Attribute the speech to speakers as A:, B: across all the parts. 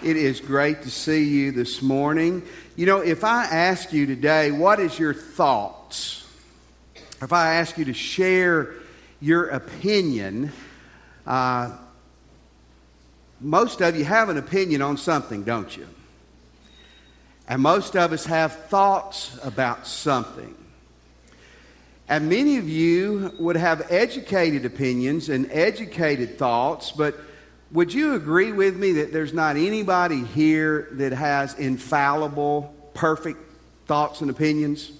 A: It is great to see you this morning. You know, if I ask you today, what is your thoughts? If I ask you to share your opinion, uh, most of you have an opinion on something, don't you? And most of us have thoughts about something. And many of you would have educated opinions and educated thoughts, but would you agree with me that there's not anybody here that has infallible, perfect thoughts and opinions?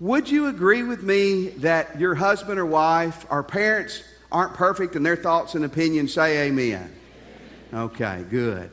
A: Would you agree with me that your husband or wife our parents aren't perfect and their thoughts and opinions say amen? Okay, good.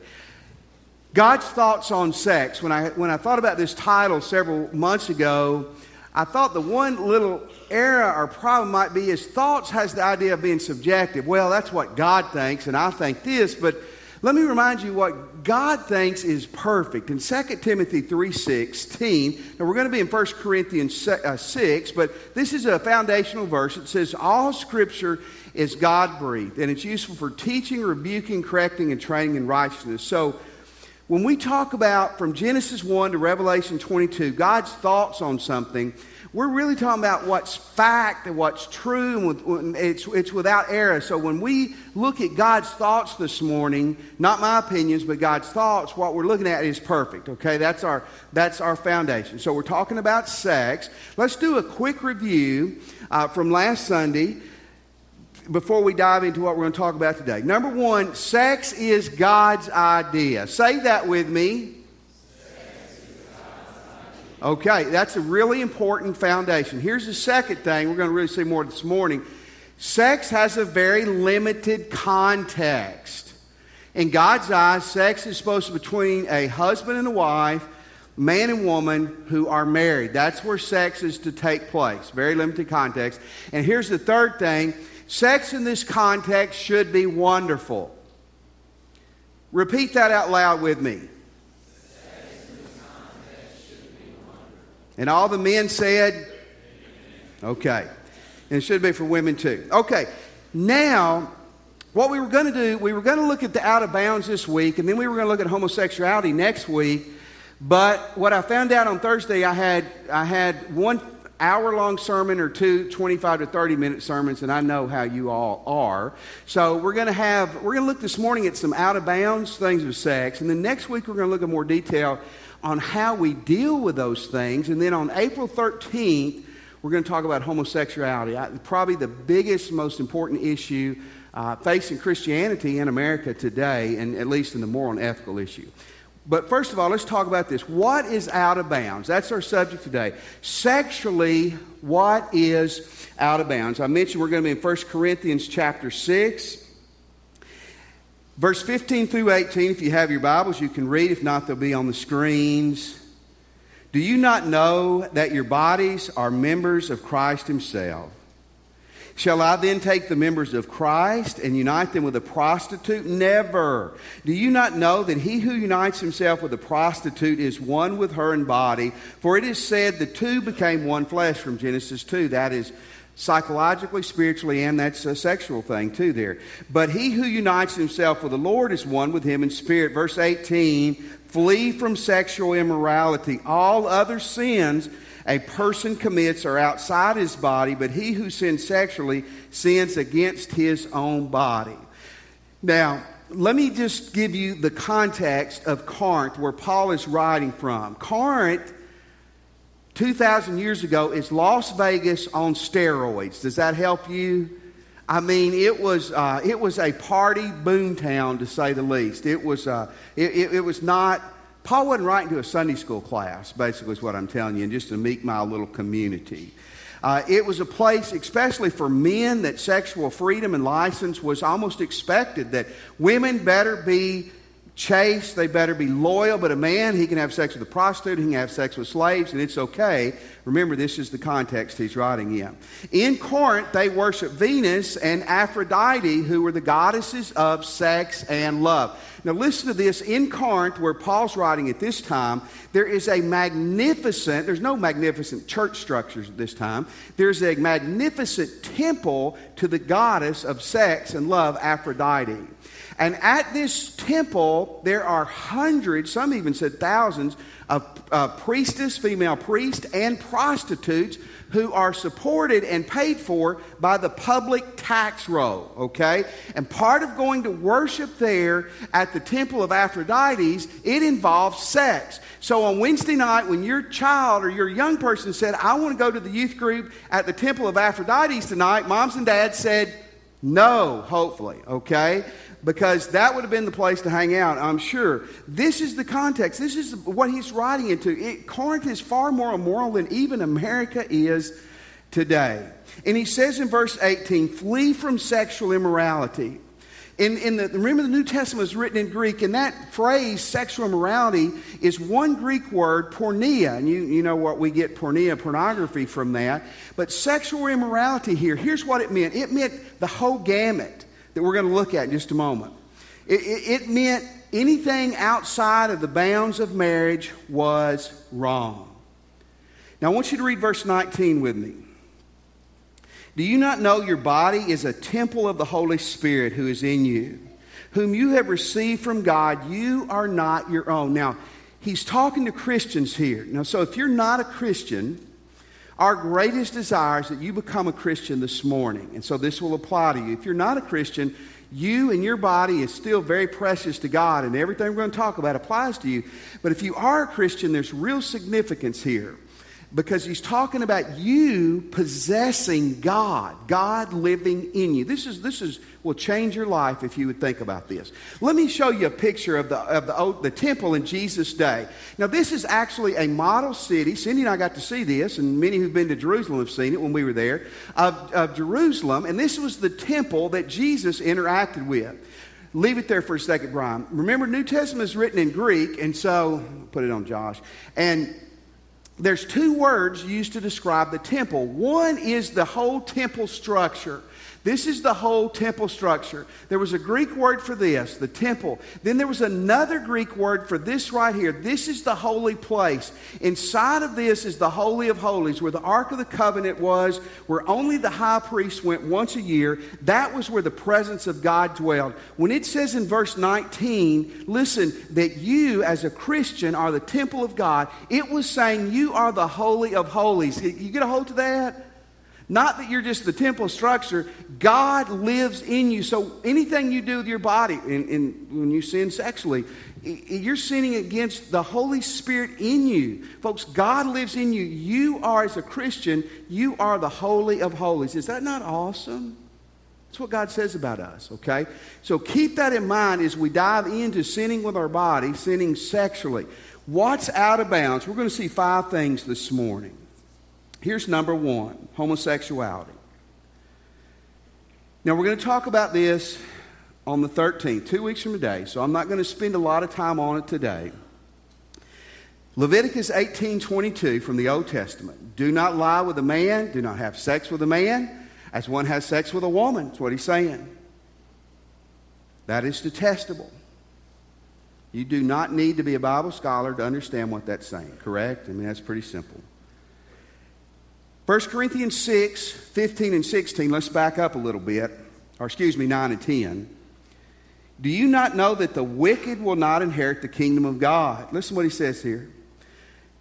A: God's thoughts on sex. When I, when I thought about this title several months ago, I thought the one little error or problem might be is thoughts has the idea of being subjective. Well, that's what God thinks, and I think this, but let me remind you what God thinks is perfect. In 2 Timothy 3.16, now we're going to be in 1 Corinthians uh, 6, but this is a foundational verse. It says, All Scripture is God-breathed, and it's useful for teaching, rebuking, correcting, and training in righteousness. So when we talk about from Genesis 1 to Revelation 22, God's thoughts on something, we're really talking about what's fact and what's true, and it's, it's without error. So when we look at God's thoughts this morning, not my opinions, but God's thoughts, what we're looking at is perfect. Okay, that's our that's our foundation. So we're talking about sex. Let's do a quick review uh, from last Sunday before we dive into what we're going to talk about today. Number one, sex is God's idea. Say that with me. Okay, that's a really important foundation. Here's the second thing we're going to really see more this morning. Sex has a very limited context. In God's eyes, sex is supposed to be between a husband and a wife, man and woman who are married. That's where sex is to take place. Very limited context. And here's the third thing Sex in this context should be wonderful. Repeat that out loud with me. And all the men said, okay. And it should be for women too. Okay. Now, what we were going to do, we were going to look at the out of bounds this week, and then we were going to look at homosexuality next week. But what I found out on Thursday, I had, I had one hour long sermon or two 25 to 30 minute sermons and i know how you all are. So we're going to have we're going to look this morning at some out of bounds things of sex and then next week we're going to look at more detail on how we deal with those things. And then on april 13th we're going to talk about homosexuality. Probably the biggest most important issue uh, facing christianity in america today and at least in the moral and ethical issue but first of all, let's talk about this. What is out of bounds? That's our subject today. Sexually, what is out of bounds? I mentioned we're going to be in 1 Corinthians chapter 6. Verse 15 through 18, if you have your Bibles, you can read. If not, they'll be on the screens. Do you not know that your bodies are members of Christ Himself? Shall I then take the members of Christ and unite them with a prostitute? Never. Do you not know that he who unites himself with a prostitute is one with her in body? For it is said the two became one flesh from Genesis 2. That is psychologically, spiritually, and that's a sexual thing too there. But he who unites himself with the Lord is one with him in spirit. Verse 18 Flee from sexual immorality. All other sins a person commits are outside his body, but he who sins sexually sins against his own body. Now, let me just give you the context of Corinth, where Paul is writing from. Corinth, 2,000 years ago, is Las Vegas on steroids. Does that help you? I mean, it was, uh, it was a party boomtown, to say the least. It was, uh, it, it, it was not Paul wasn't writing to a Sunday school class, basically, is what I'm telling you, and just to meet my little community. Uh, it was a place, especially for men, that sexual freedom and license was almost expected, that women better be chaste, they better be loyal, but a man, he can have sex with a prostitute, he can have sex with slaves, and it's okay. Remember, this is the context he's writing in. In Corinth, they worship Venus and Aphrodite, who were the goddesses of sex and love. Now, listen to this. In Corinth, where Paul's writing at this time, there is a magnificent, there's no magnificent church structures at this time. There's a magnificent temple to the goddess of sex and love, Aphrodite. And at this temple, there are hundreds, some even said thousands, of uh, priestess, female priests, and prostitutes who are supported and paid for by the public tax roll, okay? And part of going to worship there at the temple of Aphrodite, it involves sex. So on Wednesday night, when your child or your young person said, I want to go to the youth group at the temple of Aphrodite tonight, moms and dads said, no, hopefully, okay? Because that would have been the place to hang out, I'm sure. This is the context. This is what he's writing into. It, Corinth is far more immoral than even America is today. And he says in verse 18, flee from sexual immorality. In, in the, remember, the New Testament was written in Greek, and that phrase, sexual immorality, is one Greek word, porneia. And you, you know what we get porneia, pornography, from that. But sexual immorality here, here's what it meant it meant the whole gamut that we're going to look at in just a moment. It, it, it meant anything outside of the bounds of marriage was wrong. Now, I want you to read verse 19 with me. Do you not know your body is a temple of the Holy Spirit who is in you, whom you have received from God? You are not your own. Now, he's talking to Christians here. Now, so if you're not a Christian, our greatest desire is that you become a Christian this morning. And so this will apply to you. If you're not a Christian, you and your body is still very precious to God, and everything we're going to talk about applies to you. But if you are a Christian, there's real significance here because he's talking about you possessing God, God living in you. This is this is will change your life if you would think about this. Let me show you a picture of the of the, the temple in Jesus' day. Now this is actually a model city. Cindy and I got to see this, and many who've been to Jerusalem have seen it when we were there of, of Jerusalem. And this was the temple that Jesus interacted with. Leave it there for a second, Brian. Remember, New Testament is written in Greek, and so put it on Josh. And there's two words used to describe the temple. One is the whole temple structure. This is the whole temple structure. There was a Greek word for this, the temple. Then there was another Greek word for this right here. This is the holy place. Inside of this is the Holy of Holies, where the Ark of the Covenant was, where only the high priest went once a year. That was where the presence of God dwelled. When it says in verse 19, listen, that you as a Christian are the temple of God, it was saying you are the Holy of Holies. You get a hold of that? Not that you're just the temple structure. God lives in you. So anything you do with your body, and, and when you sin sexually, you're sinning against the Holy Spirit in you. Folks, God lives in you. You are, as a Christian, you are the Holy of Holies. Is that not awesome? That's what God says about us, okay? So keep that in mind as we dive into sinning with our body, sinning sexually. What's out of bounds? We're going to see five things this morning. Here's number one homosexuality. Now, we're going to talk about this on the 13th, two weeks from today, so I'm not going to spend a lot of time on it today. Leviticus 18:22 from the Old Testament. Do not lie with a man, do not have sex with a man as one has sex with a woman. That's what he's saying. That is detestable. You do not need to be a Bible scholar to understand what that's saying, correct? I mean, that's pretty simple. 1 Corinthians 6, 15 and 16, let's back up a little bit, or excuse me, 9 and 10. Do you not know that the wicked will not inherit the kingdom of God? Listen what he says here.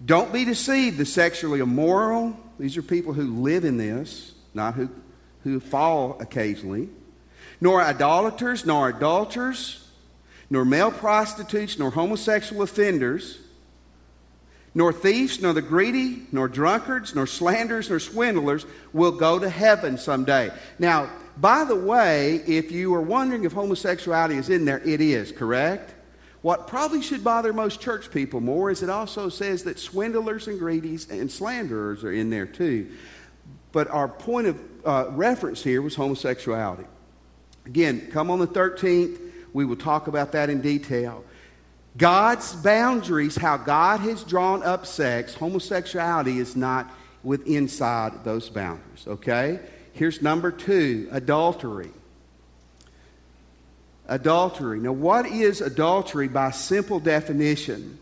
A: Don't be deceived, the sexually immoral, these are people who live in this, not who, who fall occasionally, nor idolaters, nor adulterers, nor male prostitutes, nor homosexual offenders nor thieves, nor the greedy, nor drunkards, nor slanderers, nor swindlers will go to heaven someday. Now, by the way, if you are wondering if homosexuality is in there, it is, correct? What probably should bother most church people more is it also says that swindlers and greedies and slanderers are in there too. But our point of uh, reference here was homosexuality. Again, come on the 13th. We will talk about that in detail. God's boundaries, how God has drawn up sex, homosexuality is not with inside those boundaries, okay? Here's number two adultery. Adultery. Now, what is adultery by simple definition?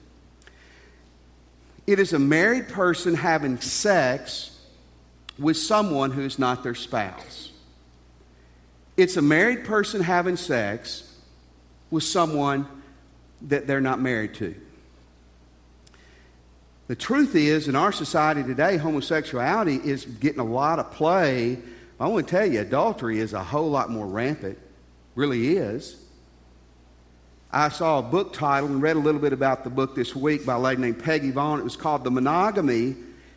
A: It is a married person having sex with someone who is not their spouse. It's a married person having sex with someone that they're not married to. The truth is, in our society today, homosexuality is getting a lot of play. I want to tell you, adultery is a whole lot more rampant. Really is. I saw a book title and read a little bit about the book this week by a lady named Peggy Vaughn. It was called The Monogamy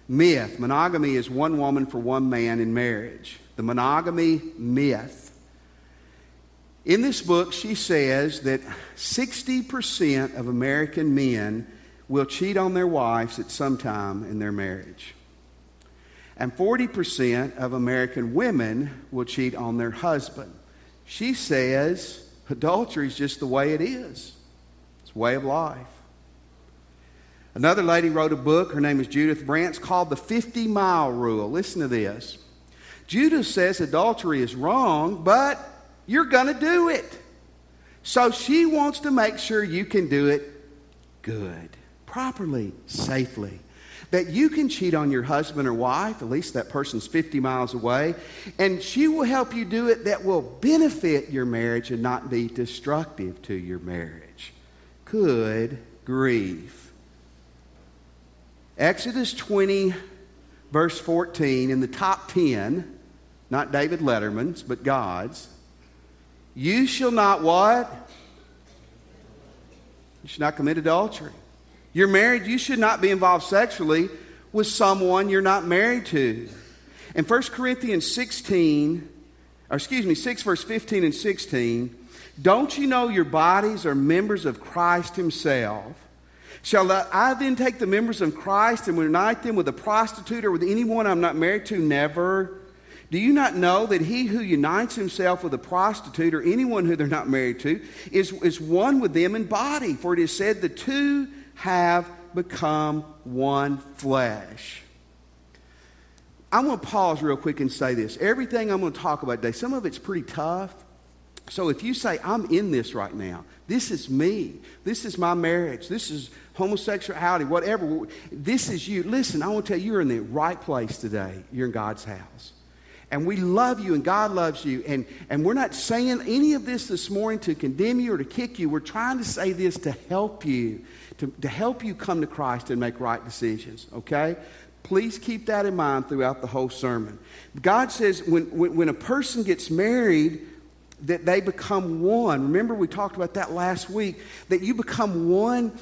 A: Myth. Monogamy is one woman for one man in marriage. The monogamy myth. In this book, she says that 60% of American men will cheat on their wives at some time in their marriage. And 40% of American women will cheat on their husband. She says adultery is just the way it is, it's a way of life. Another lady wrote a book, her name is Judith Brants, called The 50 Mile Rule. Listen to this. Judith says adultery is wrong, but you're going to do it. So she wants to make sure you can do it good properly, safely. That you can cheat on your husband or wife, at least that person's 50 miles away, and she will help you do it that will benefit your marriage and not be destructive to your marriage. Good grief. Exodus 20, verse 14, in the top 10, not David Letterman's, but God's. You shall not what? You should not commit adultery. You're married, you should not be involved sexually with someone you're not married to. In 1 Corinthians 16, or excuse me, 6 verse 15 and 16, don't you know your bodies are members of Christ Himself? Shall I then take the members of Christ and unite them with a prostitute or with anyone I'm not married to? Never. Do you not know that he who unites himself with a prostitute or anyone who they're not married to is, is one with them in body? For it is said the two have become one flesh. I'm going to pause real quick and say this. Everything I'm going to talk about today, some of it's pretty tough. So if you say, I'm in this right now, this is me, this is my marriage, this is homosexuality, whatever, this is you. Listen, I want to tell you, you're in the right place today. You're in God's house. And we love you and God loves you. And, and we're not saying any of this this morning to condemn you or to kick you. We're trying to say this to help you to, to help you come to Christ and make right decisions, okay? Please keep that in mind throughout the whole sermon. God says when, when, when a person gets married, that they become one. Remember, we talked about that last week, that you become one.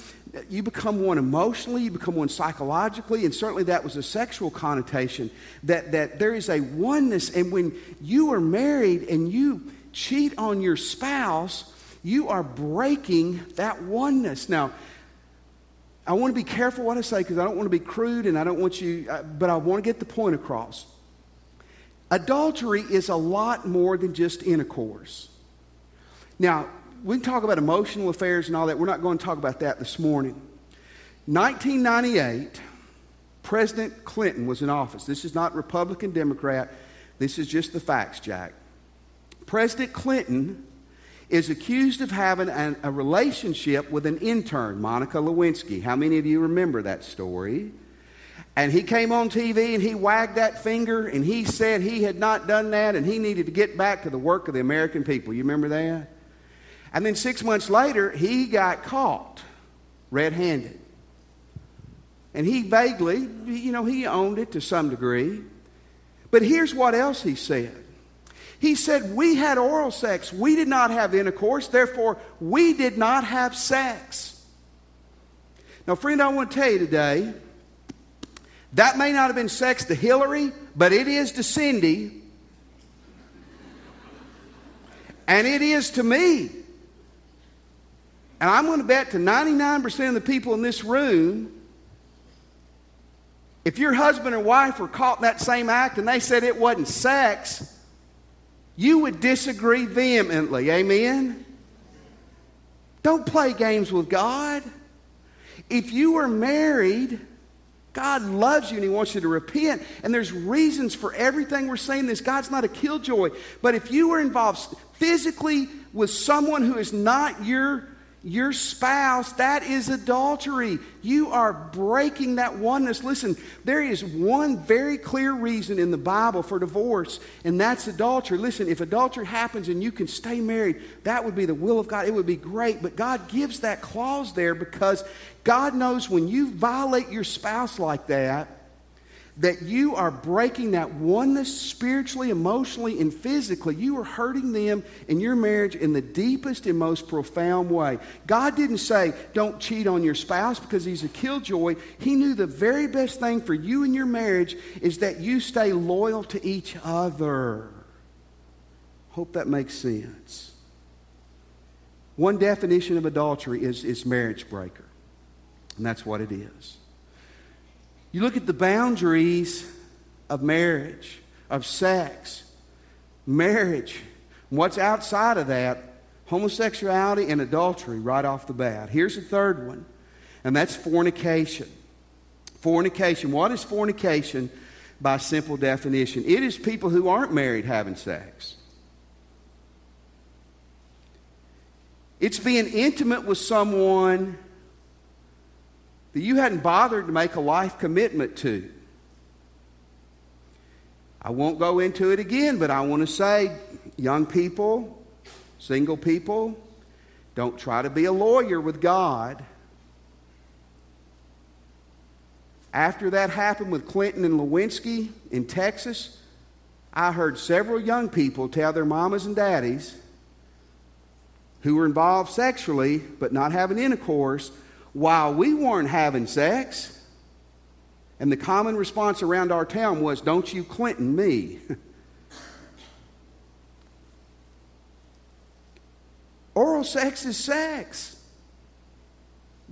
A: You become one emotionally, you become one psychologically, and certainly that was a sexual connotation. That, that there is a oneness, and when you are married and you cheat on your spouse, you are breaking that oneness. Now, I want to be careful what I say because I don't want to be crude and I don't want you, uh, but I want to get the point across. Adultery is a lot more than just intercourse. Now, we can talk about emotional affairs and all that. We're not going to talk about that this morning. 1998, President Clinton was in office. This is not Republican, Democrat. This is just the facts, Jack. President Clinton is accused of having an, a relationship with an intern, Monica Lewinsky. How many of you remember that story? And he came on TV and he wagged that finger and he said he had not done that and he needed to get back to the work of the American people. You remember that? And then six months later, he got caught red handed. And he vaguely, you know, he owned it to some degree. But here's what else he said he said, We had oral sex. We did not have intercourse. Therefore, we did not have sex. Now, friend, I want to tell you today that may not have been sex to Hillary, but it is to Cindy. And it is to me. And I'm going to bet to 99% of the people in this room if your husband or wife were caught in that same act and they said it wasn't sex, you would disagree vehemently. Amen? Don't play games with God. If you are married, God loves you and He wants you to repent. And there's reasons for everything we're saying this. God's not a killjoy. But if you are involved physically with someone who is not your, your spouse, that is adultery. You are breaking that oneness. Listen, there is one very clear reason in the Bible for divorce, and that's adultery. Listen, if adultery happens and you can stay married, that would be the will of God. It would be great. But God gives that clause there because God knows when you violate your spouse like that, that you are breaking that oneness spiritually, emotionally, and physically. You are hurting them in your marriage in the deepest and most profound way. God didn't say, don't cheat on your spouse because he's a killjoy. He knew the very best thing for you and your marriage is that you stay loyal to each other. Hope that makes sense. One definition of adultery is, is marriage breaker, and that's what it is. You look at the boundaries of marriage, of sex, marriage. What's outside of that? Homosexuality and adultery right off the bat. Here's the third one, and that's fornication. Fornication. What is fornication by simple definition? It is people who aren't married having sex. It's being intimate with someone that you hadn't bothered to make a life commitment to. I won't go into it again, but I want to say, young people, single people, don't try to be a lawyer with God. After that happened with Clinton and Lewinsky in Texas, I heard several young people tell their mamas and daddies who were involved sexually but not having intercourse while we weren't having sex. And the common response around our town was, Don't you Clinton me. Oral sex is sex.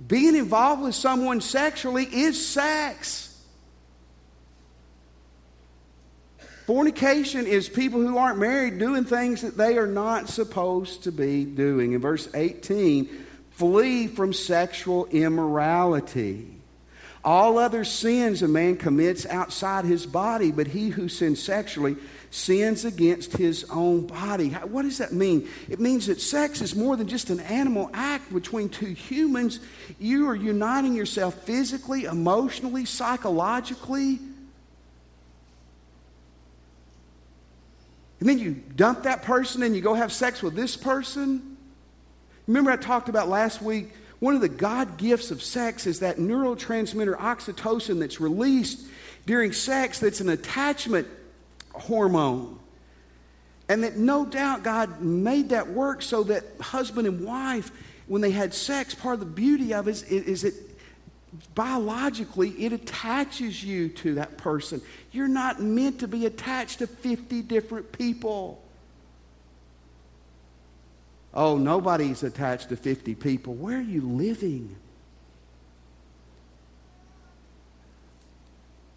A: Being involved with someone sexually is sex. Fornication is people who aren't married doing things that they are not supposed to be doing. In verse 18, Flee from sexual immorality. All other sins a man commits outside his body, but he who sins sexually sins against his own body. What does that mean? It means that sex is more than just an animal act between two humans. You are uniting yourself physically, emotionally, psychologically. And then you dump that person and you go have sex with this person. Remember, I talked about last week, one of the God gifts of sex is that neurotransmitter oxytocin that's released during sex that's an attachment hormone. And that no doubt God made that work so that husband and wife, when they had sex, part of the beauty of it is, is it biologically it attaches you to that person. You're not meant to be attached to 50 different people. Oh, nobody's attached to 50 people. Where are you living?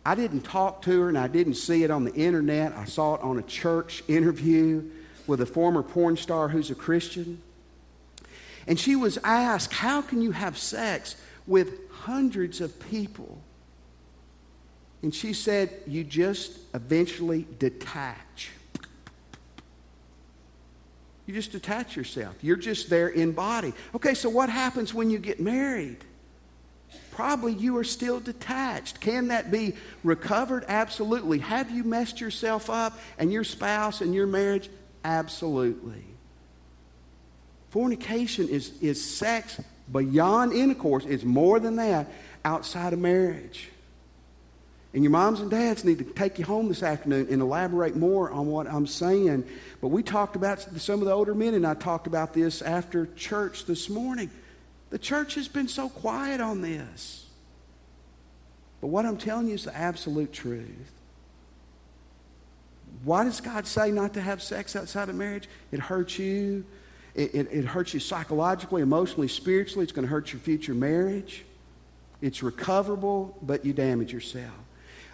A: I didn't talk to her and I didn't see it on the internet. I saw it on a church interview with a former porn star who's a Christian. And she was asked, How can you have sex with hundreds of people? And she said, You just eventually detach. You just detach yourself. You're just there in body. Okay, so what happens when you get married? Probably you are still detached. Can that be recovered? Absolutely. Have you messed yourself up and your spouse and your marriage? Absolutely. Fornication is, is sex beyond intercourse, it's more than that outside of marriage. And your moms and dads need to take you home this afternoon and elaborate more on what I'm saying. But we talked about some of the older men, and I talked about this after church this morning. The church has been so quiet on this. But what I'm telling you is the absolute truth. Why does God say not to have sex outside of marriage? It hurts you. It, it, it hurts you psychologically, emotionally, spiritually. It's going to hurt your future marriage. It's recoverable, but you damage yourself.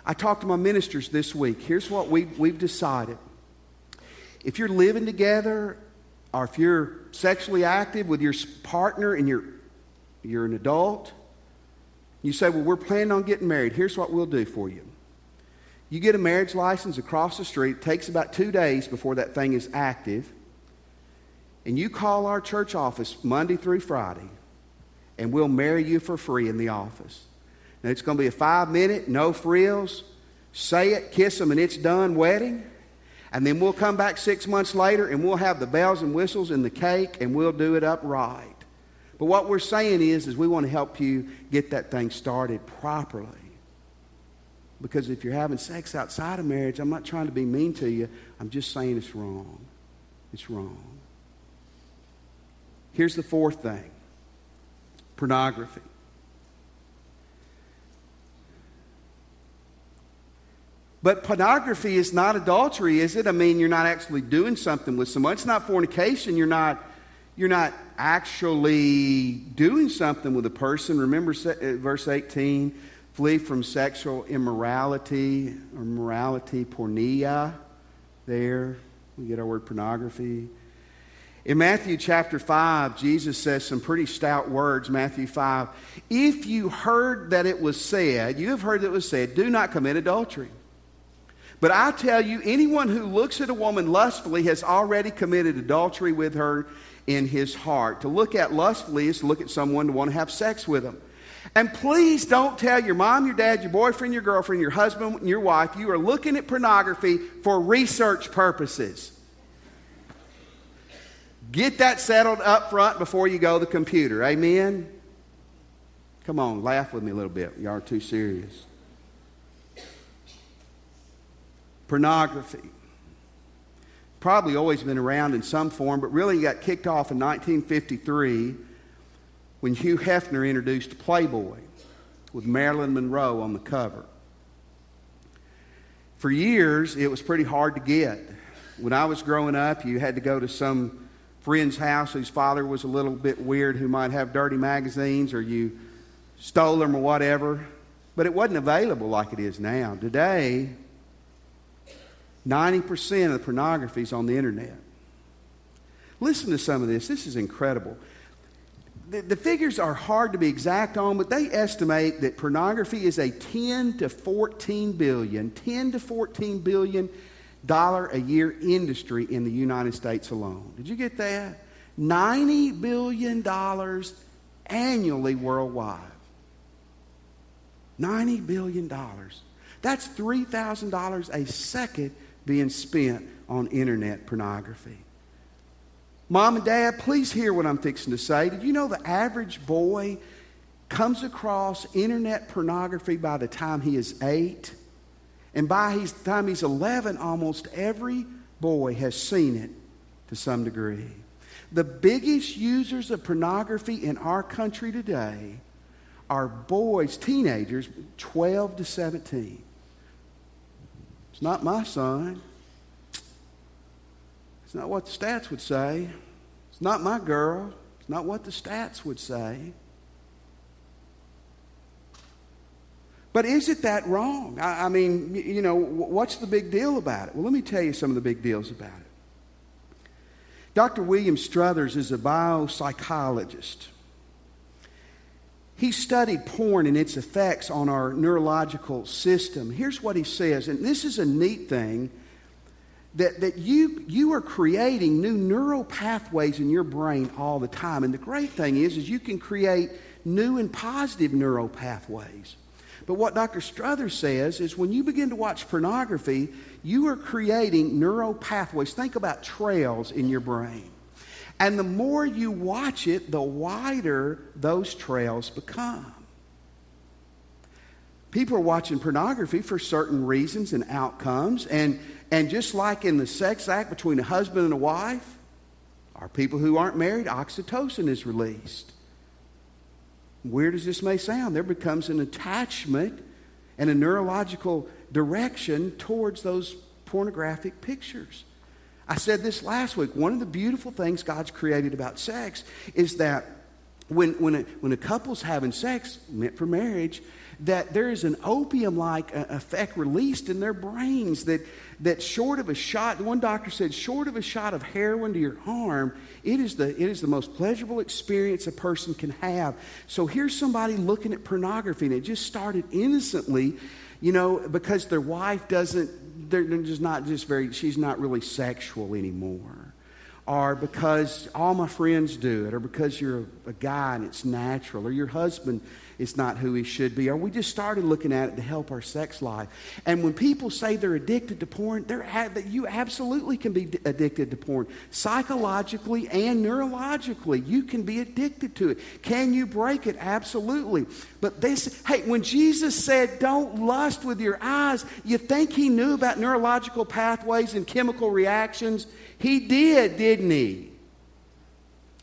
A: I talked to my ministers this week. Here's what we, we've decided. If you're living together, or if you're sexually active with your partner and you're, you're an adult, you say, Well, we're planning on getting married. Here's what we'll do for you. You get a marriage license across the street. It takes about two days before that thing is active. and you call our church office Monday through Friday, and we'll marry you for free in the office. Now, it's going to be a five minute, no frills, say it, kiss them, and it's done wedding. And then we'll come back six months later and we'll have the bells and whistles and the cake and we'll do it upright. But what we're saying is, is we want to help you get that thing started properly. Because if you're having sex outside of marriage, I'm not trying to be mean to you. I'm just saying it's wrong. It's wrong. Here's the fourth thing pornography. But pornography is not adultery, is it? I mean, you're not actually doing something with someone. It's not fornication. You're not, you're not actually doing something with a person. Remember uh, verse 18 flee from sexual immorality or morality, porneia. There, we get our word pornography. In Matthew chapter 5, Jesus says some pretty stout words. Matthew 5. If you heard that it was said, you have heard that it was said, do not commit adultery. But I tell you, anyone who looks at a woman lustfully has already committed adultery with her in his heart. To look at lustfully is to look at someone to want to have sex with them. And please don't tell your mom, your dad, your boyfriend, your girlfriend, your husband, and your wife you are looking at pornography for research purposes. Get that settled up front before you go to the computer. Amen? Come on, laugh with me a little bit. Y'all are too serious. Pornography. Probably always been around in some form, but really got kicked off in 1953 when Hugh Hefner introduced Playboy with Marilyn Monroe on the cover. For years, it was pretty hard to get. When I was growing up, you had to go to some friend's house whose father was a little bit weird, who might have dirty magazines, or you stole them or whatever. But it wasn't available like it is now. Today, 90% of the pornography is on the internet. Listen to some of this. This is incredible. The, the, figures are hard to be exact on, but they estimate that pornography is a 10 to 14 billion, 10 to 14 billion dollar a year industry in the United States alone. Did you get that? 90 billion dollars annually worldwide. 90 billion dollars. That's $3,000 a second being spent on internet pornography. Mom and Dad, please hear what I'm fixing to say. Did you know the average boy comes across internet pornography by the time he is eight? And by the time he's 11, almost every boy has seen it to some degree. The biggest users of pornography in our country today are boys, teenagers, 12 to 17. It's not my son. It's not what the stats would say. It's not my girl. It's not what the stats would say. But is it that wrong? I, I, mean, you know, what's the big deal about it? Well, let me tell you some of the big deals about it. Dr. William Struthers is a biopsychologist. He studied porn and its effects on our neurological system. Here's what he says, and this is a neat thing that, that you, you are creating new neural pathways in your brain all the time. And the great thing is, is you can create new and positive neural pathways. But what Dr. Struthers says is when you begin to watch pornography, you are creating neural pathways. Think about trails in your brain. And the more you watch it, the wider those trails become. People are watching pornography for certain reasons and outcomes. And, and just like in the sex act between a husband and a wife, our people who aren't married, oxytocin is released. Weird as this may sound, there becomes an attachment and a neurological direction towards those pornographic pictures. I said this last week. One of the beautiful things God's created about sex is that when, when, a, when a couple's having sex, meant for marriage, that there is an opium like uh, effect released in their brains that, that short of a shot, one doctor said, short of a shot of heroin to your arm, it is, the, it is the most pleasurable experience a person can have. So here's somebody looking at pornography, and it just started innocently, you know, because their wife doesn't they're just not just very, she's not really sexual anymore. or because all my friends do it, or because you're a, a, guy and it's natural, or your husband is not who he should be, or we just started looking at it to help our sex life. And when people say they're addicted to porn, they're, you absolutely can be addicted to porn, psychologically and neurologically. You can be addicted to it. Can you break it? Absolutely. But this, hey, when Jesus said, don't lust with your eyes, you think he knew about neurological pathways and chemical reactions? He did, didn't he?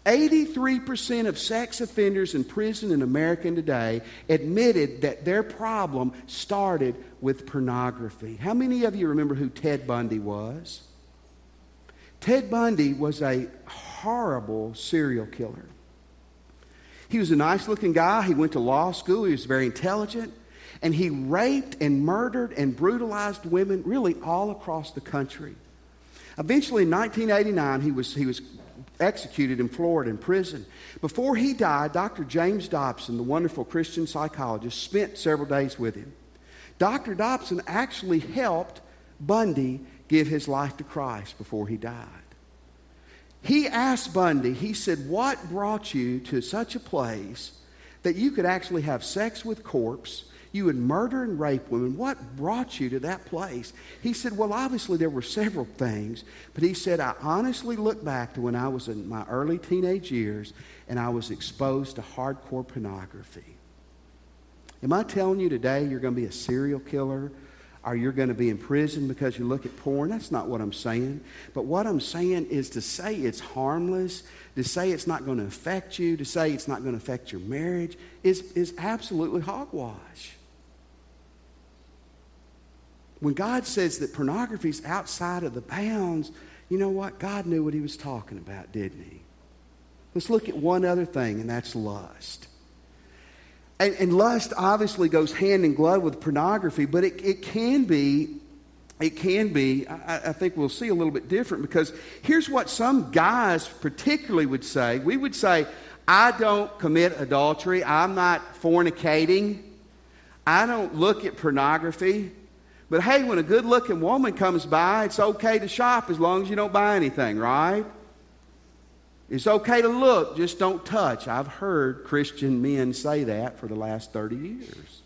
A: 83% of sex offenders in prison in America today admitted that their problem started with pornography. How many of you remember who Ted Bundy was? Ted Bundy was a horrible serial killer. He was a nice looking guy. He went to law school. He was very intelligent. And he raped and murdered and brutalized women really all across the country. Eventually, in 1989, he was, he was executed in Florida in prison. Before he died, Dr. James Dobson, the wonderful Christian psychologist, spent several days with him. Dr. Dobson actually helped Bundy give his life to Christ before he died. He asked Bundy, he said, What brought you to such a place that you could actually have sex with corpse you would murder and rape women. What brought you to that place? He said, Well, obviously there were several things, but he said, I honestly look back to when I was in my early teenage years and I was exposed to hardcore pornography. Am I telling you today you're going to be a serial killer? or you're going to be in prison because you look at porn. That's not what I'm saying. But what I'm saying is to say it's harmless, to say it's not going to affect you, to say it's not going to affect your marriage is, is absolutely hogwash. When God says that pornography is outside of the bounds, you know what? God knew what he was talking about, didn't he? Let's look at one other thing, and that's lust. And, and lust obviously goes hand in glove with pornography, but it, it can be it can be, I, I, think we'll see a little bit different because here's what some guys particularly would say. We would say, I don't commit adultery, I'm not fornicating, I don't look at pornography. But hey, when a good looking woman comes by, it's okay to shop as long as you don't buy anything, right? It's okay to look, just don't touch. I've heard Christian men say that for the last 30 years.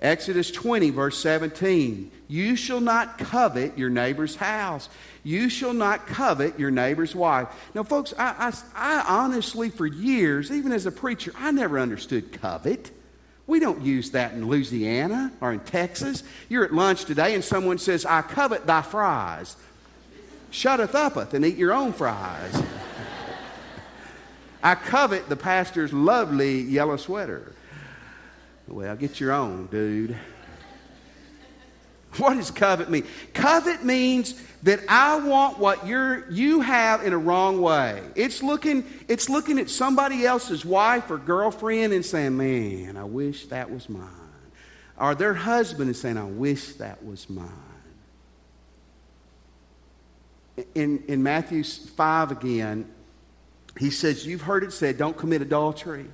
A: Exodus 20, verse 17. You shall not covet your neighbor's house. You shall not covet your neighbor's wife. Now, folks, I, I, I honestly, for years, even as a preacher, I never understood covet. We don't use that in Louisiana or in Texas. You're at lunch today and someone says, I covet thy fries. Shutteth uppeth and eat your own fries. I covet the pastor's lovely yellow sweater. Well, get your own, dude. What does covet mean? Covet means that I want what you're, you have in a wrong way. It's looking, it's looking at somebody else's wife or girlfriend and saying, Man, I wish that was mine. Or their husband is saying, I wish that was mine. In, in Matthew 5 again, he says, You've heard it said, don't commit adultery.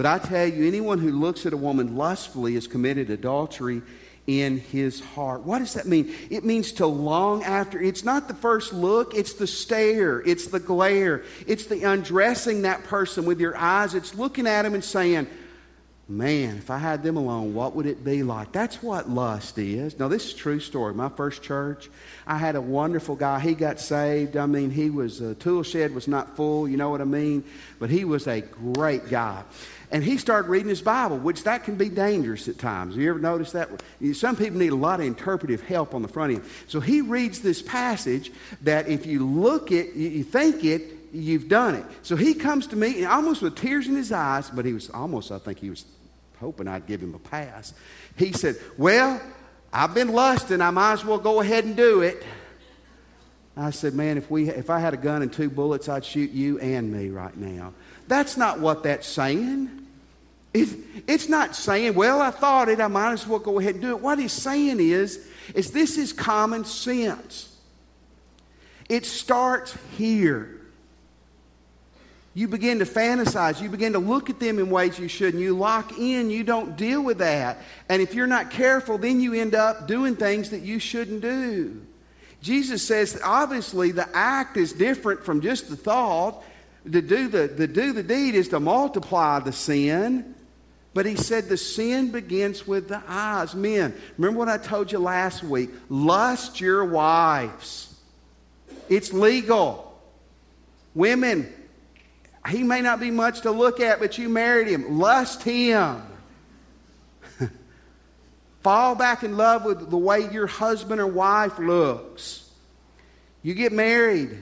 A: But I tell you, anyone who looks at a woman lustfully has committed adultery in his heart. What does that mean? It means to long after. It's not the first look, it's the stare, it's the glare, it's the undressing that person with your eyes. It's looking at him and saying, Man, if I had them alone, what would it be like? That's what lust is. Now, this is true story. My first church, I had a wonderful guy. He got saved. I mean, he was, a tool shed was not full, you know what I mean? But he was a great guy. And he started reading his Bible, which that can be dangerous at times. Have You ever notice that? Some people need a lot of interpretive help on the front end. So he reads this passage that if you look it, you think it, you've done it. So he comes to me, and almost with tears in his eyes, but he was almost, I think he was hoping I'd give him a pass. He said, Well, I've been lusting. I might as well go ahead and do it. I said, Man, if, we, if I had a gun and two bullets, I'd shoot you and me right now. That's not what that's saying. It's, it's not saying, well, I thought it, I might as well go ahead and do it. What he's saying is, is this is common sense. It starts here. You begin to fantasize. You begin to look at them in ways you shouldn't. You lock in. You don't deal with that. And if you're not careful, then you end up doing things that you shouldn't do. Jesus says obviously the act is different from just the thought. To do the, to do the deed is to multiply the sin. But he said the sin begins with the eyes. Men, remember what I told you last week? Lust your wives. It's legal. Women, he may not be much to look at, but you married him. Lust him. Fall back in love with the way your husband or wife looks. You get married,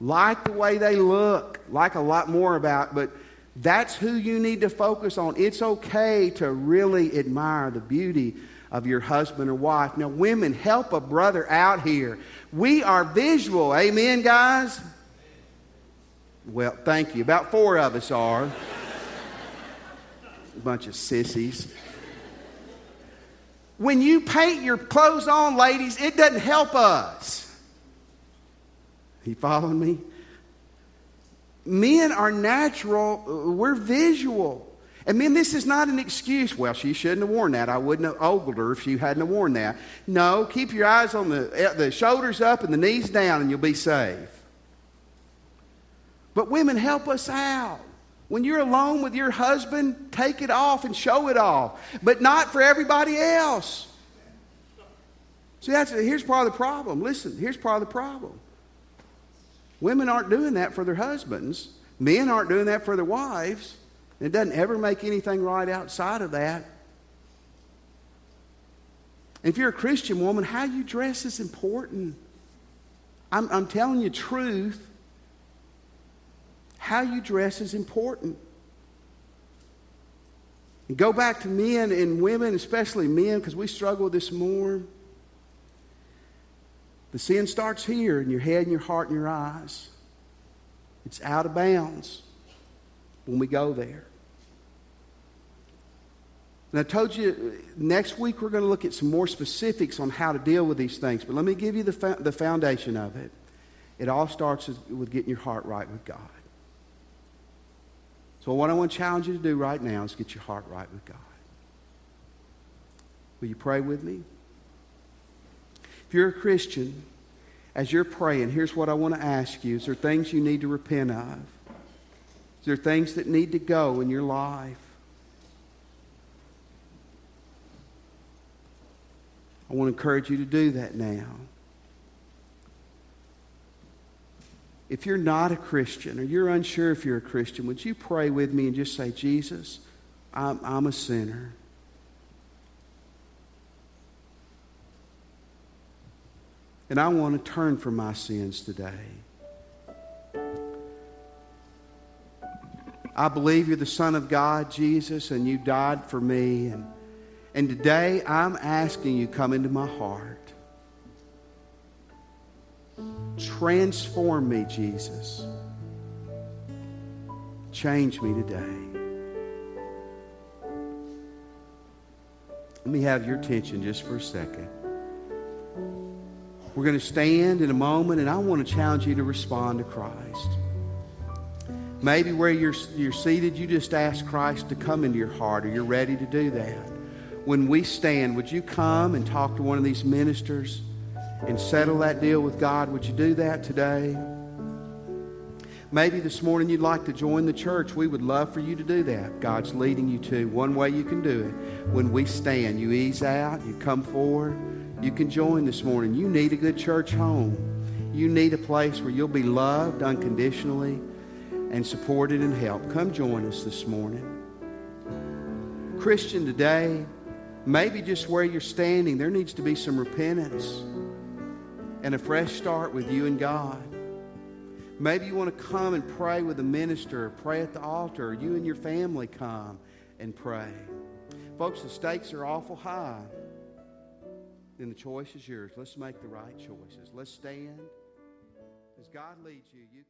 A: like the way they look, like a lot more about, but that's who you need to focus on. It's okay to really admire the beauty of your husband or wife. Now, women, help a brother out here. We are visual. Amen, guys? Well, thank you. About four of us are. a bunch of sissies. When you paint your clothes on, ladies, it doesn't help us. You following me? Men are natural, we're visual. And men, this is not an excuse. Well, she shouldn't have worn that. I wouldn't have ogled her if she hadn't have worn that. No, keep your eyes on the, eh, the shoulders up and the knees down, and you'll be safe. But women, help us out. When you're alone with your husband, take it off and show it off, but not for everybody else. See, that's, here's part of the problem. Listen, here's part of the problem. Women aren't doing that for their husbands. Men aren't doing that for their wives. It doesn't ever make anything right outside of that. If you're a Christian woman, how you dress is important. I'm, I'm telling you truth. How you dress is important. And go back to men and women, especially men, because we struggle with this more. The sin starts here in your head and your heart and your eyes. It's out of bounds when we go there. And I told you next week we're going to look at some more specifics on how to deal with these things. But let me give you the, fa- the foundation of it. It all starts with getting your heart right with God. So, what I want to challenge you to do right now is get your heart right with God. Will you pray with me? If you're a Christian, as you're praying, here's what I want to ask you. Is there things you need to repent of? Is there things that need to go in your life? I want to encourage you to do that now. If you're not a Christian or you're unsure if you're a Christian, would you pray with me and just say, Jesus, I'm, I'm a sinner. And I want to turn from my sins today. I believe you're the Son of God, Jesus, and you died for me. And, and today I'm asking you come into my heart. Transform me, Jesus. Change me today. Let me have your attention just for a second. We're going to stand in a moment, and I want to challenge you to respond to Christ. Maybe where you're, you're seated, you just ask Christ to come into your heart, or you're ready to do that. When we stand, would you come and talk to one of these ministers and settle that deal with God? Would you do that today? Maybe this morning you'd like to join the church. We would love for you to do that. God's leading you to. One way you can do it when we stand, you ease out, you come forward you can join this morning. You need a good church home. You need a place where you'll be loved unconditionally and supported and helped. Come join us this morning. Christian, today, maybe just where you're standing, there needs to be some repentance and a fresh start with you and God. Maybe you want to come and pray with a minister, pray at the altar, you and your family come and pray. Folks, the stakes are awful high then the choice is yours. Let's make the right choices. Let's stand. As God leads you, you.